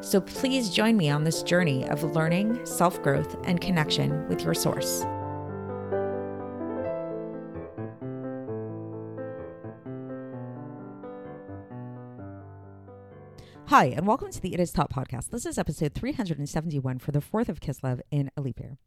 So please join me on this journey of learning, self growth, and connection with your source. Hi, and welcome to the It Is Taught podcast. This is episode 371 for the 4th of Kislev in a leap year.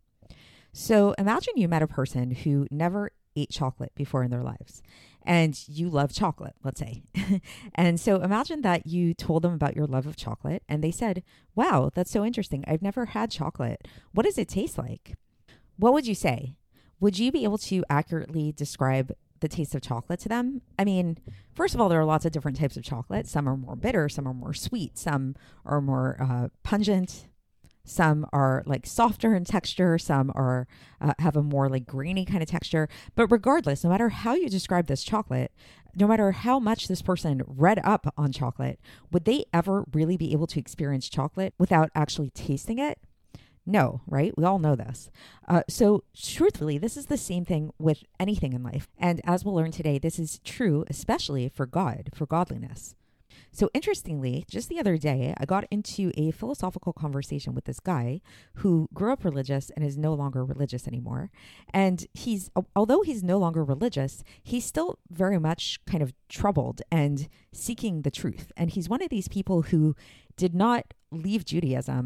So imagine you met a person who never ate chocolate before in their lives and you love chocolate, let's say. and so imagine that you told them about your love of chocolate and they said, Wow, that's so interesting. I've never had chocolate. What does it taste like? What would you say? Would you be able to accurately describe the taste of chocolate to them? I mean, first of all, there are lots of different types of chocolate. Some are more bitter, some are more sweet, some are more uh, pungent. Some are like softer in texture. Some are uh, have a more like grainy kind of texture. But regardless, no matter how you describe this chocolate, no matter how much this person read up on chocolate, would they ever really be able to experience chocolate without actually tasting it? No, right? We all know this. Uh, so, truthfully, this is the same thing with anything in life. And as we'll learn today, this is true, especially for God, for godliness. So, interestingly, just the other day, I got into a philosophical conversation with this guy who grew up religious and is no longer religious anymore. And he's, although he's no longer religious, he's still very much kind of troubled and seeking the truth. And he's one of these people who did not leave Judaism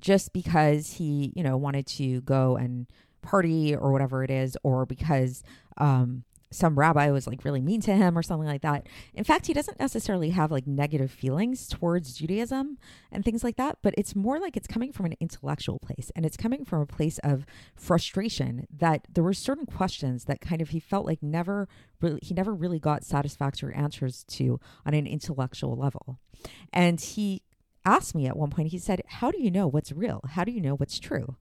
just because he, you know, wanted to go and party or whatever it is, or because um, some rabbi was like really mean to him or something like that. In fact, he doesn't necessarily have like negative feelings towards Judaism and things like that, but it's more like it's coming from an intellectual place and it's coming from a place of frustration that there were certain questions that kind of he felt like never really he never really got satisfactory answers to on an intellectual level. And he asked me at one point, he said, How do you know what's real? How do you know what's true?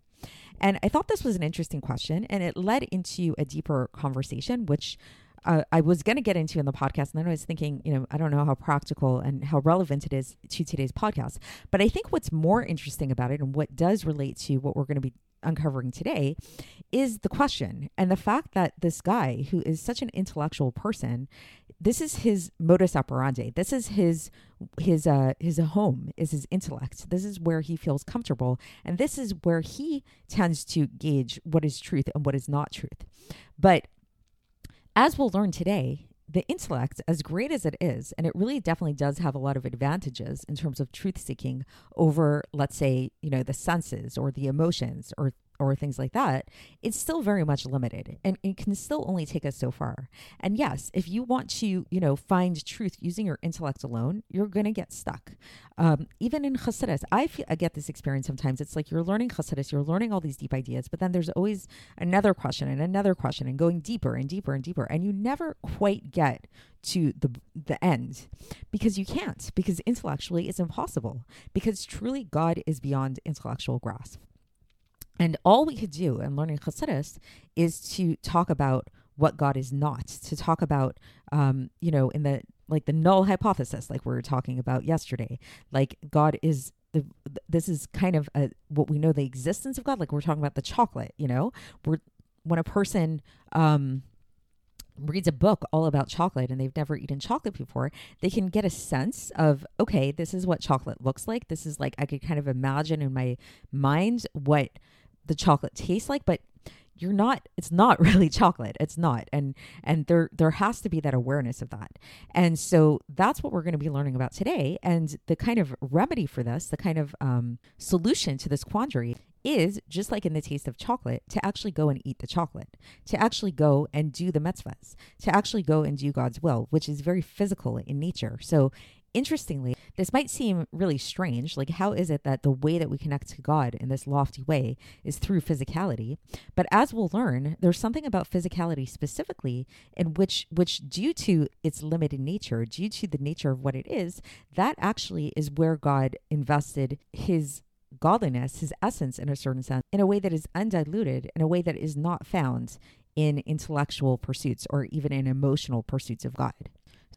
And I thought this was an interesting question, and it led into a deeper conversation, which uh, I was going to get into in the podcast. And then I was thinking, you know, I don't know how practical and how relevant it is to today's podcast. But I think what's more interesting about it and what does relate to what we're going to be uncovering today is the question and the fact that this guy who is such an intellectual person this is his modus operandi. This is his his uh his home is his intellect. This is where he feels comfortable. And this is where he tends to gauge what is truth and what is not truth. But as we'll learn today the intellect, as great as it is, and it really definitely does have a lot of advantages in terms of truth seeking over, let's say, you know, the senses or the emotions or or things like that, it's still very much limited and it can still only take us so far. And yes, if you want to, you know, find truth using your intellect alone, you're going to get stuck. Um, even in Chassidus, I, I get this experience sometimes. It's like you're learning Chassidus, you're learning all these deep ideas, but then there's always another question and another question and going deeper and deeper and deeper. And you never quite get to the the end because you can't because intellectually it's impossible because truly God is beyond intellectual grasp. And all we could do in learning Chassidus is to talk about what God is not, to talk about, um, you know, in the like the null hypothesis, like we were talking about yesterday, like God is the, this is kind of a, what we know the existence of God. Like we're talking about the chocolate, you know, we're when a person um, reads a book all about chocolate and they've never eaten chocolate before, they can get a sense of, okay, this is what chocolate looks like. This is like, I could kind of imagine in my mind what the chocolate tastes like, but you're not it's not really chocolate. It's not. And and there there has to be that awareness of that. And so that's what we're going to be learning about today. And the kind of remedy for this the kind of um, solution to this quandary is just like in the taste of chocolate to actually go and eat the chocolate to actually go and do the mitzvahs to actually go and do god's will which is very physical in nature. So Interestingly, this might seem really strange. Like, how is it that the way that we connect to God in this lofty way is through physicality? But as we'll learn, there's something about physicality specifically in which, which due to its limited nature, due to the nature of what it is, that actually is where God invested his godliness, his essence in a certain sense, in a way that is undiluted, in a way that is not found in intellectual pursuits or even in emotional pursuits of God.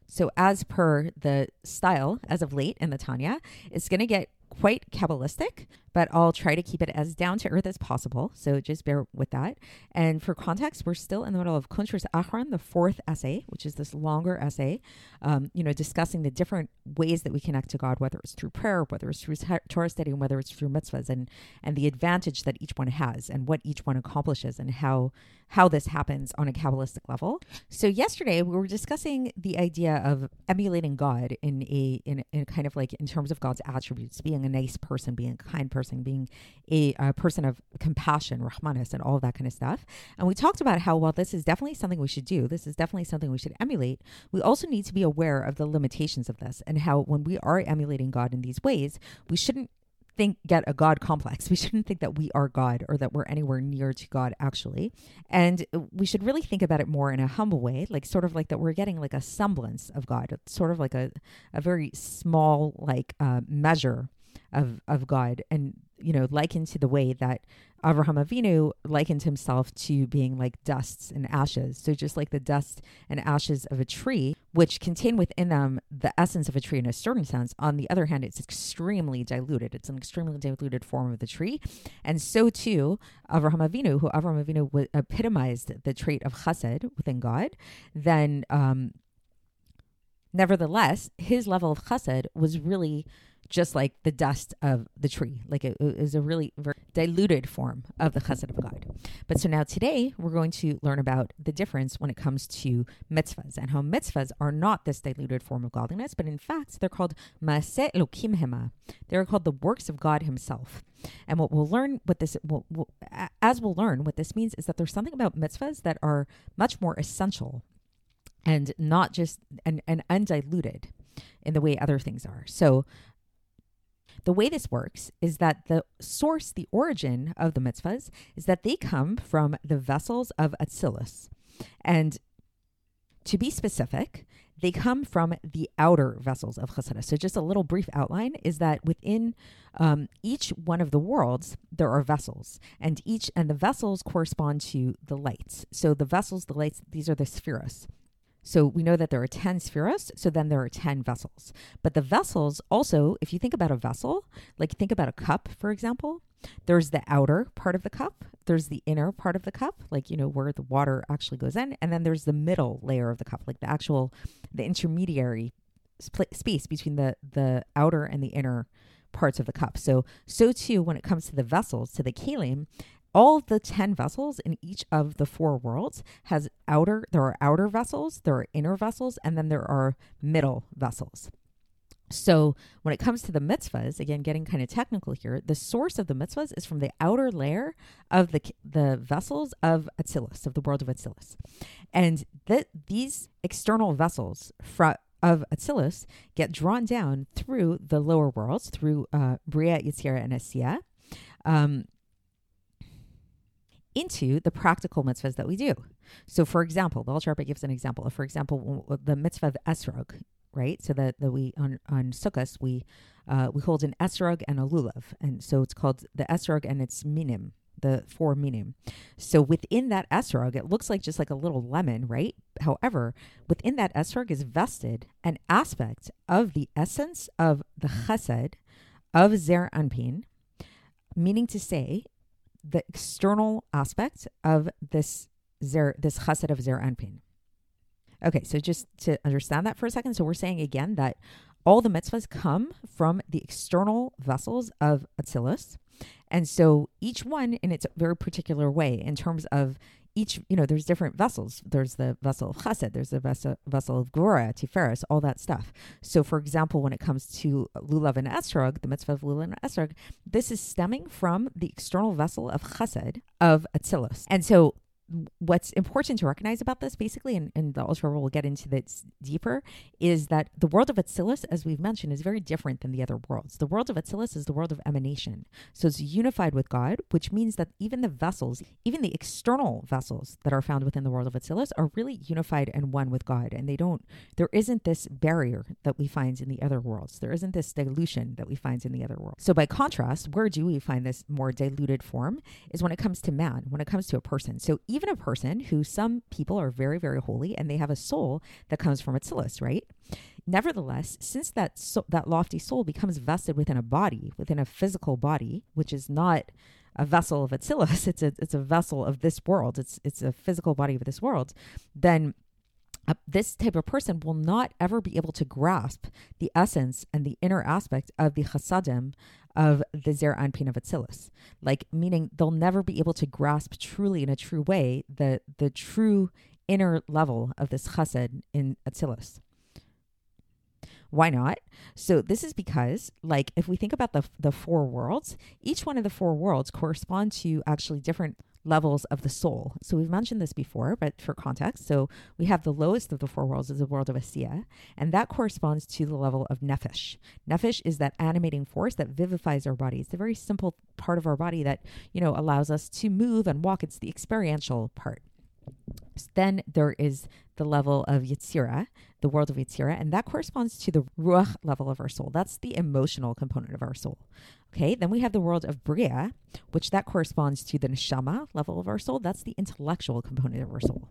So, as per the style as of late in the Tanya, it's going to get quite Kabbalistic, but I'll try to keep it as down to earth as possible. So just bear with that. And for context, we're still in the middle of Kuntres Acharon, the fourth essay, which is this longer essay, um, you know, discussing the different ways that we connect to God, whether it's through prayer, whether it's through Torah study, and whether it's through mitzvahs, and and the advantage that each one has, and what each one accomplishes, and how how this happens on a Kabbalistic level. So yesterday we were discussing the idea of emulating God in a in, in kind of like in terms of God's attributes, being a nice person, being a kind person person, being a, a person of compassion, rahmanis, and all of that kind of stuff. And we talked about how, while this is definitely something we should do, this is definitely something we should emulate, we also need to be aware of the limitations of this and how when we are emulating God in these ways, we shouldn't think get a god complex. We shouldn't think that we are god or that we're anywhere near to god actually. And we should really think about it more in a humble way like sort of like that we're getting like a semblance of god. Sort of like a, a very small like uh, measure of of God, and you know, likened to the way that Avraham Avinu likened himself to being like dusts and ashes. So just like the dust and ashes of a tree, which contain within them the essence of a tree in a certain sense. On the other hand, it's extremely diluted. It's an extremely diluted form of the tree, and so too Avraham Avinu, who Avraham Avinu w- epitomized the trait of Chesed within God, then. Um, nevertheless, his level of chesed was really just like the dust of the tree. Like it, it is a really diluted form of the chesed of God. But so now today we're going to learn about the difference when it comes to mitzvahs and how mitzvahs are not this diluted form of godliness, but in fact they're called maaseh elokim hema. They're called the works of God Himself. And what we'll learn, what this, we'll, we'll, as we'll learn, what this means is that there's something about mitzvahs that are much more essential and not just and, and undiluted in the way other things are. So the way this works is that the source, the origin of the mitzvahs, is that they come from the vessels of Atzilus. And to be specific, they come from the outer vessels of Atzilus. So, just a little brief outline is that within um, each one of the worlds, there are vessels, and each and the vessels correspond to the lights. So, the vessels, the lights, these are the spheres. So we know that there are 10 spheres, so then there are 10 vessels. But the vessels also, if you think about a vessel, like think about a cup, for example, there's the outer part of the cup, there's the inner part of the cup, like, you know, where the water actually goes in, and then there's the middle layer of the cup, like the actual, the intermediary space between the, the outer and the inner parts of the cup. So, so too, when it comes to the vessels, to the kalim, all the 10 vessels in each of the four worlds has outer there are outer vessels there are inner vessels and then there are middle vessels. So when it comes to the mitzvahs again getting kind of technical here the source of the mitzvahs is from the outer layer of the the vessels of Atzilus of the world of Atzilus. And that these external vessels from of Atzilus get drawn down through the lower worlds, through uh, Bria, Yetzirah, and Asiya, um, into the practical mitzvahs that we do. So, for example, the Alter Rebbe gives an example. For example, the mitzvah of esrog, right? So that, that we on on Sukkot we uh, we hold an esrog and a lulav, and so it's called the esrog and it's minim, the four minim. So within that esrog, it looks like just like a little lemon, right? However, within that esrog is vested an aspect of the essence of the chesed of zer anpin, meaning to say the external aspect of this zer, this chesed of zer anpin. Okay, so just to understand that for a second, so we're saying again that all the mitzvahs come from the external vessels of Atzilus. And so each one in its very particular way, in terms of each, you know, there's different vessels. There's the vessel of chesed, there's the vessel, vessel of Gvura, Tiferes, all that stuff. So, for example, when it comes to Lulav and Esrog, the mitzvah of Lulav and Esrog, this is stemming from the external vessel of chesed of Atzilus. And so what's important to recognize about this, basically, and, and the Alter will get into this deeper, is that the world of Atzilus, as we've mentioned, is very different than the other worlds. The world of Atzilus is the world of emanation. So it's unified with God, which means that even the vessels, even the external vessels that are found within the world of Atzilus, are really unified and one with God. And they don't, there isn't this barrier that we find in the other worlds. There isn't this dilution that we find in the other world. So by contrast, where do we find this more diluted form is when it comes to man, when it comes to a person. So even a person who some people are very, very holy and they have a soul that comes from Atzilus, right? Nevertheless, since that so, that lofty soul becomes vested within a body, within a physical body, which is not a vessel of Atzilus, it's a it's a vessel of this world. It's it's a physical body of this world. Then uh, this type of person will not ever be able to grasp the essence and the inner aspect of the chasadim of the Zer Anpin of Atzilus. Like, meaning they'll never be able to grasp truly in a true way the, the true inner level of this chesed in Atzilus. Why not? So this is because, like, if we think about the the four worlds, each one of the four worlds correspond to actually different levels of the soul. So we've mentioned this before, but for context, so we have the lowest of the four worlds is the world of Asiya, and that corresponds to the level of Nefesh. Nefesh is that animating force that vivifies our body. It's a very simple part of our body that, you know, allows us to move and walk. It's the experiential part. Then there is the level of Yetzirah, the world of Yetzirah, and that corresponds to the Ruach level of our soul. That's the emotional component of our soul. Okay, then we have the world of Bria, which that corresponds to the Neshama level of our soul. That's the intellectual component of our soul.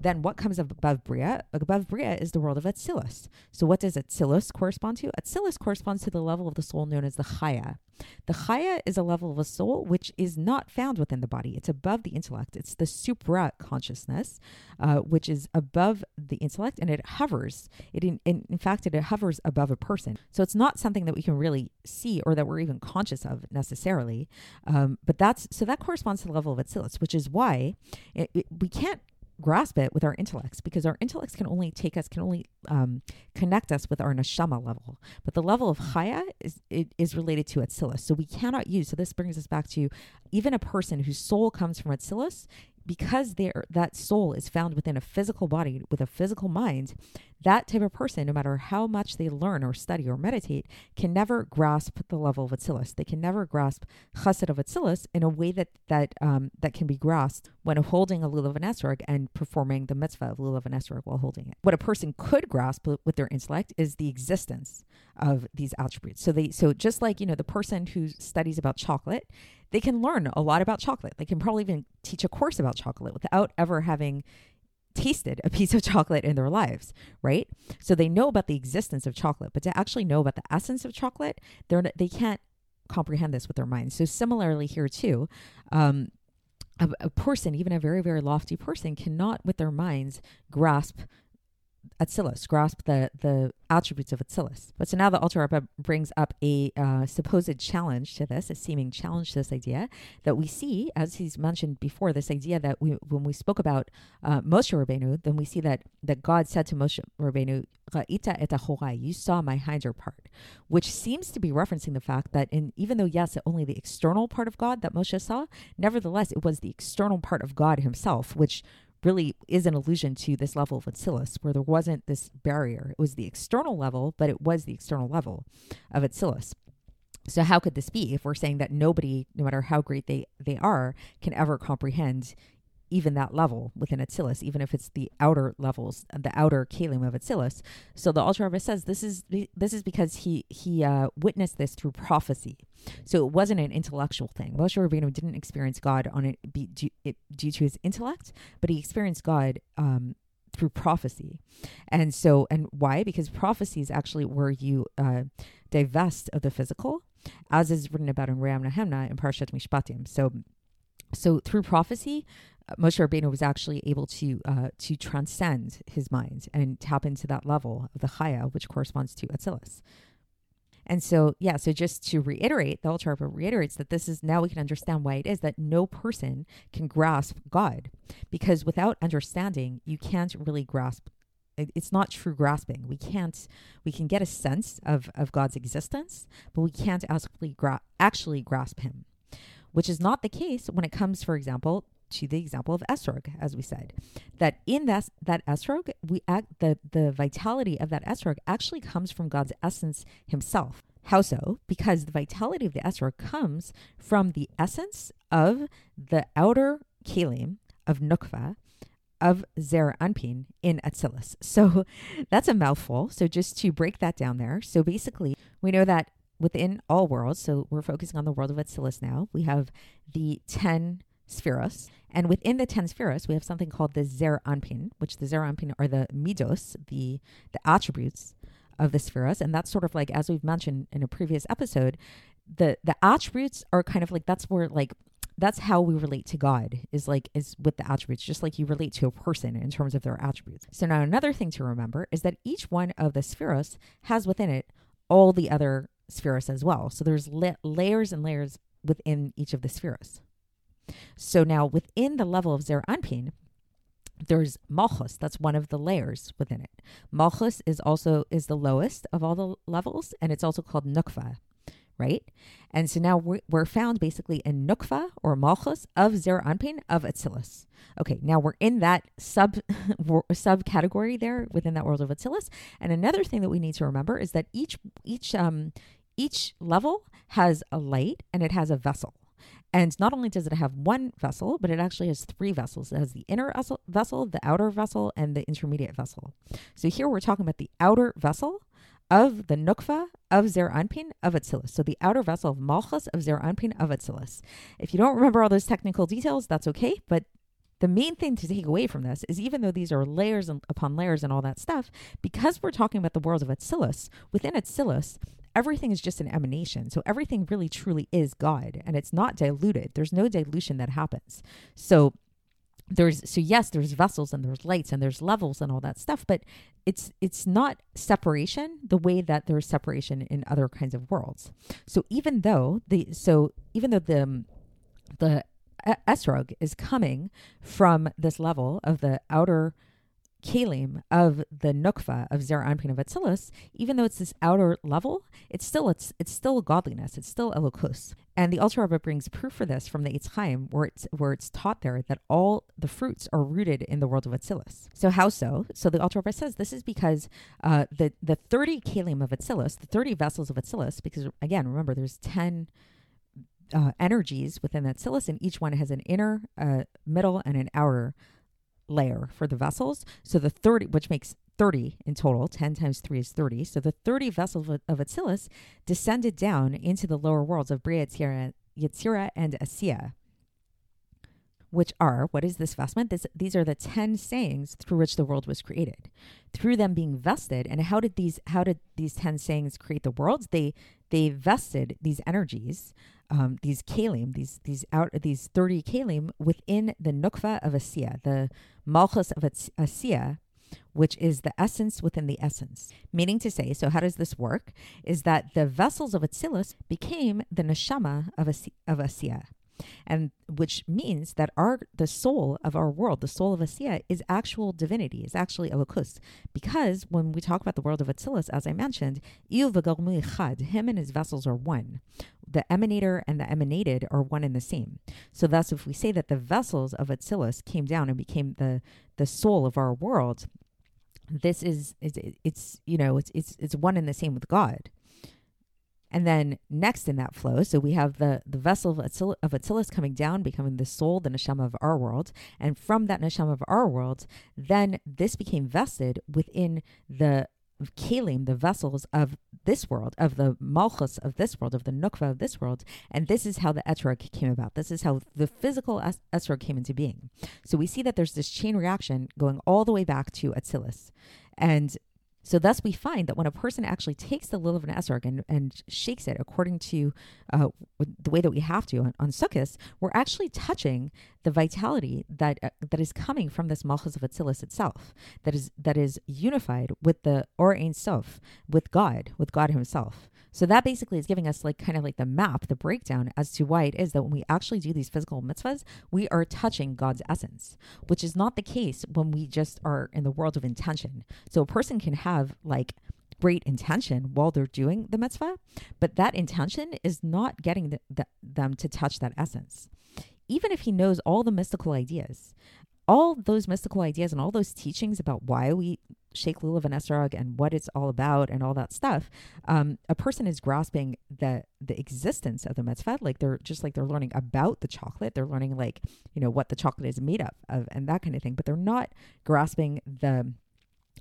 Then what comes above Bria? Above Bria is the world of Atzilus. So what does Atzilus correspond to? Atzilus corresponds to the level of the soul known as the Chaya. The Chaya is a level of a soul which is not found within the body. It's above the intellect. It's the supra consciousness, uh, which is above the intellect and it hovers. It in, in, in fact, it hovers above a person. So it's not something that we can really see or that we're even conscious of necessarily. Um, but that's so that corresponds to the level of Atzilus, which is why it, it, we can't grasp it with our intellects because our intellects can only take us, can only um, connect us with our neshama level. But the level of chaya is it is related to Atzilus. So we cannot use. So this brings us back to even a person whose soul comes from Atzilus because there that soul is found within a physical body with a physical mind, that type of person, no matter how much they learn or study or meditate, can never grasp the level of Atzilus. They can never grasp Chesed of Atzilus in a way that that um, that can be grasped when holding a lulav and esrog and performing the mitzvah of lulav and esrog while holding it. What a person could grasp with their intellect is the existence of these attributes. So they so just like you know the person who studies about chocolate they can learn a lot about chocolate. They can probably even teach a course about chocolate without ever having tasted a piece of chocolate in their lives, right? So they know about the existence of chocolate, but to actually know about the essence of chocolate, they're they can't comprehend this with their minds. So similarly here too, um, a, a person, even a very very lofty person, cannot with their minds grasp Atzilus, grasp the the attributes of Atzilus. But so now the Rebbe brings up a uh, supposed challenge to this, a seeming challenge to this idea that we see, as he's mentioned before, this idea that we when we spoke about uh, Moshe Rabbeinu, then we see that that God said to Moshe Rabbeinu, you saw my hinder part, which seems to be referencing the fact that in even though yes, only the external part of God that Moshe saw, nevertheless it was the external part of God Himself, which really is an allusion to this level of Atzilus, where there wasn't this barrier. It was the external level, but it was the external level of Atzilus. So how could this be if we're saying that nobody, no matter how great they, they are, can ever comprehend even that level within Atzilus, even if it's the outer levels, the outer kalim of Atzilus. So the Alter Rebbe says this is this is because he he uh, witnessed this through prophecy. So it wasn't an intellectual thing. Moshe Rabbeinu didn't experience God on it, be, due, it due to his intellect, but he experienced God um, through prophecy. And so, and why? Because prophecy is actually where you uh, divest of the physical, as is written about in Ra'aya Mehemna in Parshat Mishpatim. So, so through prophecy, Moshe Rabbeinu was actually able to uh, to transcend his mind and tap into that level of the Chaya, which corresponds to Atzilus. And so, yeah, so just to reiterate, the Alter Rebbe reiterates that this is now we can understand why it is that no person can grasp God, because without understanding, you can't really grasp. It's not true grasping. We can't. We can get a sense of of God's existence, but we can't actually gra- actually grasp Him, which is not the case when it comes, for example, to the example of esrog, as we said, that in that that esrog, we act the the vitality of that esrog actually comes from God's essence Himself. How so? Because the vitality of the esrog comes from the essence of the outer kalim of nukva of Zer Anpin in Atzilus. So that's a mouthful. So just to break that down there. So basically, we know that within all worlds, so we're focusing on the world of Atzilus now, we have the 10 sefiros. And within the 10 sefiros, we have something called the Zer which the Zer are the midos, the, the attributes of the sefiros. And that's sort of like, as we've mentioned in a previous episode, the, the attributes are kind of like, that's where like that's how we relate to God is like is with the attributes, just like you relate to a person in terms of their attributes. So now another thing to remember is that each one of the sefiros has within it all the other sefiros as well. So there's la- layers and layers within each of the sefiros. So now within the level of Zer Anpin, there's Malchus. That's one of the layers within it. Malchus is also is the lowest of all the levels, and it's also called Nukva right? And so now we're, we're found basically in Nukva or Malchus of Zer Anpin of Atzilus. Okay, now we're in that sub subcategory there within that world of Atzilus. And another thing that we need to remember is that each each um each level has a light and it has a vessel. And not only does it have one vessel, but it actually has three vessels. It has the inner vessel, the outer vessel, and the intermediate vessel. So here we're talking about the outer vessel, of the Nukva of Zer Anpin of Atzilus. So the outer vessel of Malchus of Zer Anpin of Atzilus. If you don't remember all those technical details, that's okay. But the main thing to take away from this is even though these are layers upon layers and all that stuff, because we're talking about the world of Atzilus, within Atzilus, everything is just an emanation. So everything really truly is God and it's not diluted. There's no dilution that happens. So there's so yes there's vessels and there's lights and there's levels and all that stuff but it's it's not separation the way that there's separation in other kinds of worlds so even though the so even though the um, the esrog is coming from this level of the outer kalim of the nukva of Zer Anpin of Atzilus, even though it's this outer level, it's still it's it's still godliness, it's still elokus. And the Alter Rebbe brings proof for this from the Eitz Chaim, where it's where it's taught there that all the fruits are rooted in the world of Atzilus. So how so? So the Alter Rebbe says this is because uh, the the thirty kalim of Atzilus, the thirty vessels of Atzilus, because again, remember there's ten. Uh, energies within that and each one has an inner, uh, middle, and an outer layer for the vessels. So the 30, which makes 30 in total, 10 times 3 is 30. So the 30 vessels of, of Atzilus descended down into the lower worlds of Bria, Yetzirah and Asiya, which are what is this vestment? This, these are the 10 sayings through which the world was created. Through them being vested, and how did these how did these 10 sayings create the worlds? They they vested these energies um, these kalim, these these out these thirty kalim within the nukva of Asiya, the malchus of Asiya, which is the essence within the essence. Meaning to say, so how does this work? Is that the vessels of Atzilus became the neshama of Asiya and which means that our the soul of our world, the soul of Asiya, is actual divinity, is actually Elokus. Because when we talk about the world of Atzilus, as I mentioned, him and his vessels are one. The emanator and the emanated are one and the same. So thus, if we say that the vessels of Atzilus came down and became the the soul of our world, this is it's, it's you know it's it's it's one and the same with God. And then next in that flow, so we have the, the vessel of, Atzil- of Atzilus coming down, becoming the soul, the neshama of our world. And from that neshama of our world, then this became vested within the kalim, the vessels of this world, of the malchus of this world, of the nukva of this world. And this is how the etrog came about. This is how the physical es- etrog came into being. So we see that there's this chain reaction going all the way back to Atzilus. And so thus we find that when a person actually takes the lulav and esrog and, and shakes it according to uh, the way that we have to on, on Sukkot, we're actually touching the vitality that uh, that is coming from this malchus of Atzilus itself, that is that is unified with the Or Ein Sof, with God, with God Himself. So that basically is giving us like kind of like the map, the breakdown as to why it is that when we actually do these physical mitzvahs, we are touching God's essence, which is not the case when we just are in the world of intention. So a person can have like great intention while they're doing the mitzvah, but that intention is not getting the, the, them to touch that essence even if he knows all the mystical ideas, all those mystical ideas and all those teachings about why we shake lulav and esrog and what it's all about and all that stuff, um, a person is grasping the the existence of the mitzvah. Like they're just like they're learning about the chocolate. They're learning like you know what the chocolate is made up of and that kind of thing. But they're not grasping the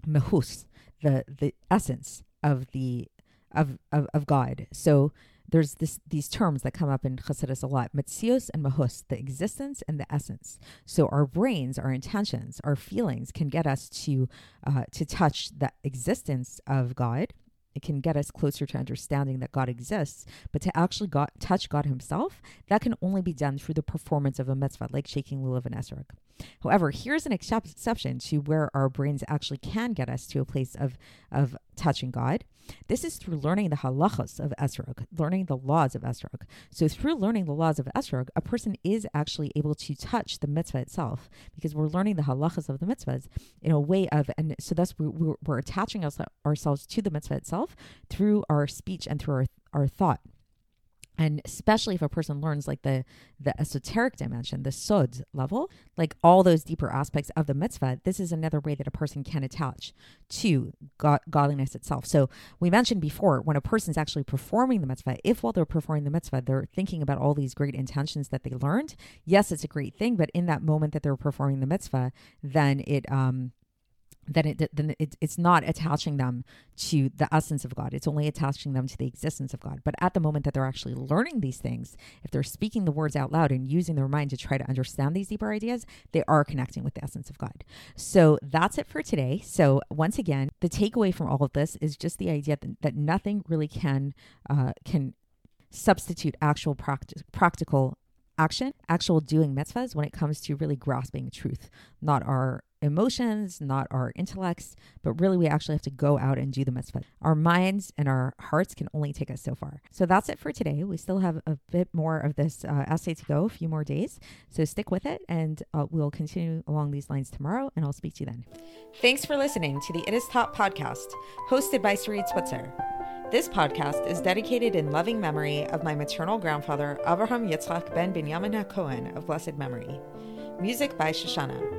mehus, the the essence of the of of, of God. So there's this these terms that come up in Chassidus a lot: metzius and mahus, the existence and the essence. So our brains, our intentions, our feelings can get us to uh, to touch the existence of God. It can get us closer to understanding that God exists, but to actually touch God Himself, that can only be done through the performance of a mitzvah, like shaking lulav and esrog. However, here's an exception to where our brains actually can get us to a place of, of touching God. This is through learning the halachas of Esrog, learning the laws of Esrog. So, through learning the laws of Esrog, a person is actually able to touch the mitzvah itself because we're learning the halachas of the mitzvahs in a way of, and so thus we're, we're attaching ourselves to the mitzvah itself through our speech and through our, our thought and especially if a person learns like the the esoteric dimension the sod level like all those deeper aspects of the mitzvah this is another way that a person can attach to God, godliness itself. So we mentioned before when a person's actually performing the mitzvah if while they're performing the mitzvah they're thinking about all these great intentions that they learned yes it's a great thing but in that moment that they're performing the mitzvah then it um then it then it, it's not attaching them to the essence of God. It's only attaching them to the existence of God. But at the moment that they're actually learning these things, if they're speaking the words out loud and using their mind to try to understand these deeper ideas, they are connecting with the essence of God. So that's it for today. So once again, the takeaway from all of this is just the idea that, that nothing really can uh, can substitute actual practical action, actual doing mitzvahs when it comes to really grasping truth, not our emotions, not our intellects, but really we actually have to go out and do the mitzvah. Our minds and our hearts can only take us so far. So that's it for today. We still have a bit more of this uh, essay to go, a few more days. So stick with it, and uh, we'll continue along these lines tomorrow, and I'll speak to you then. Thanks for listening to the It Is Taught podcast, hosted by Sarit Switzer. This podcast is dedicated in loving memory of my maternal grandfather, Avraham Yitzchak ben Binyamin HaKohen of blessed memory. Music by Shoshannah.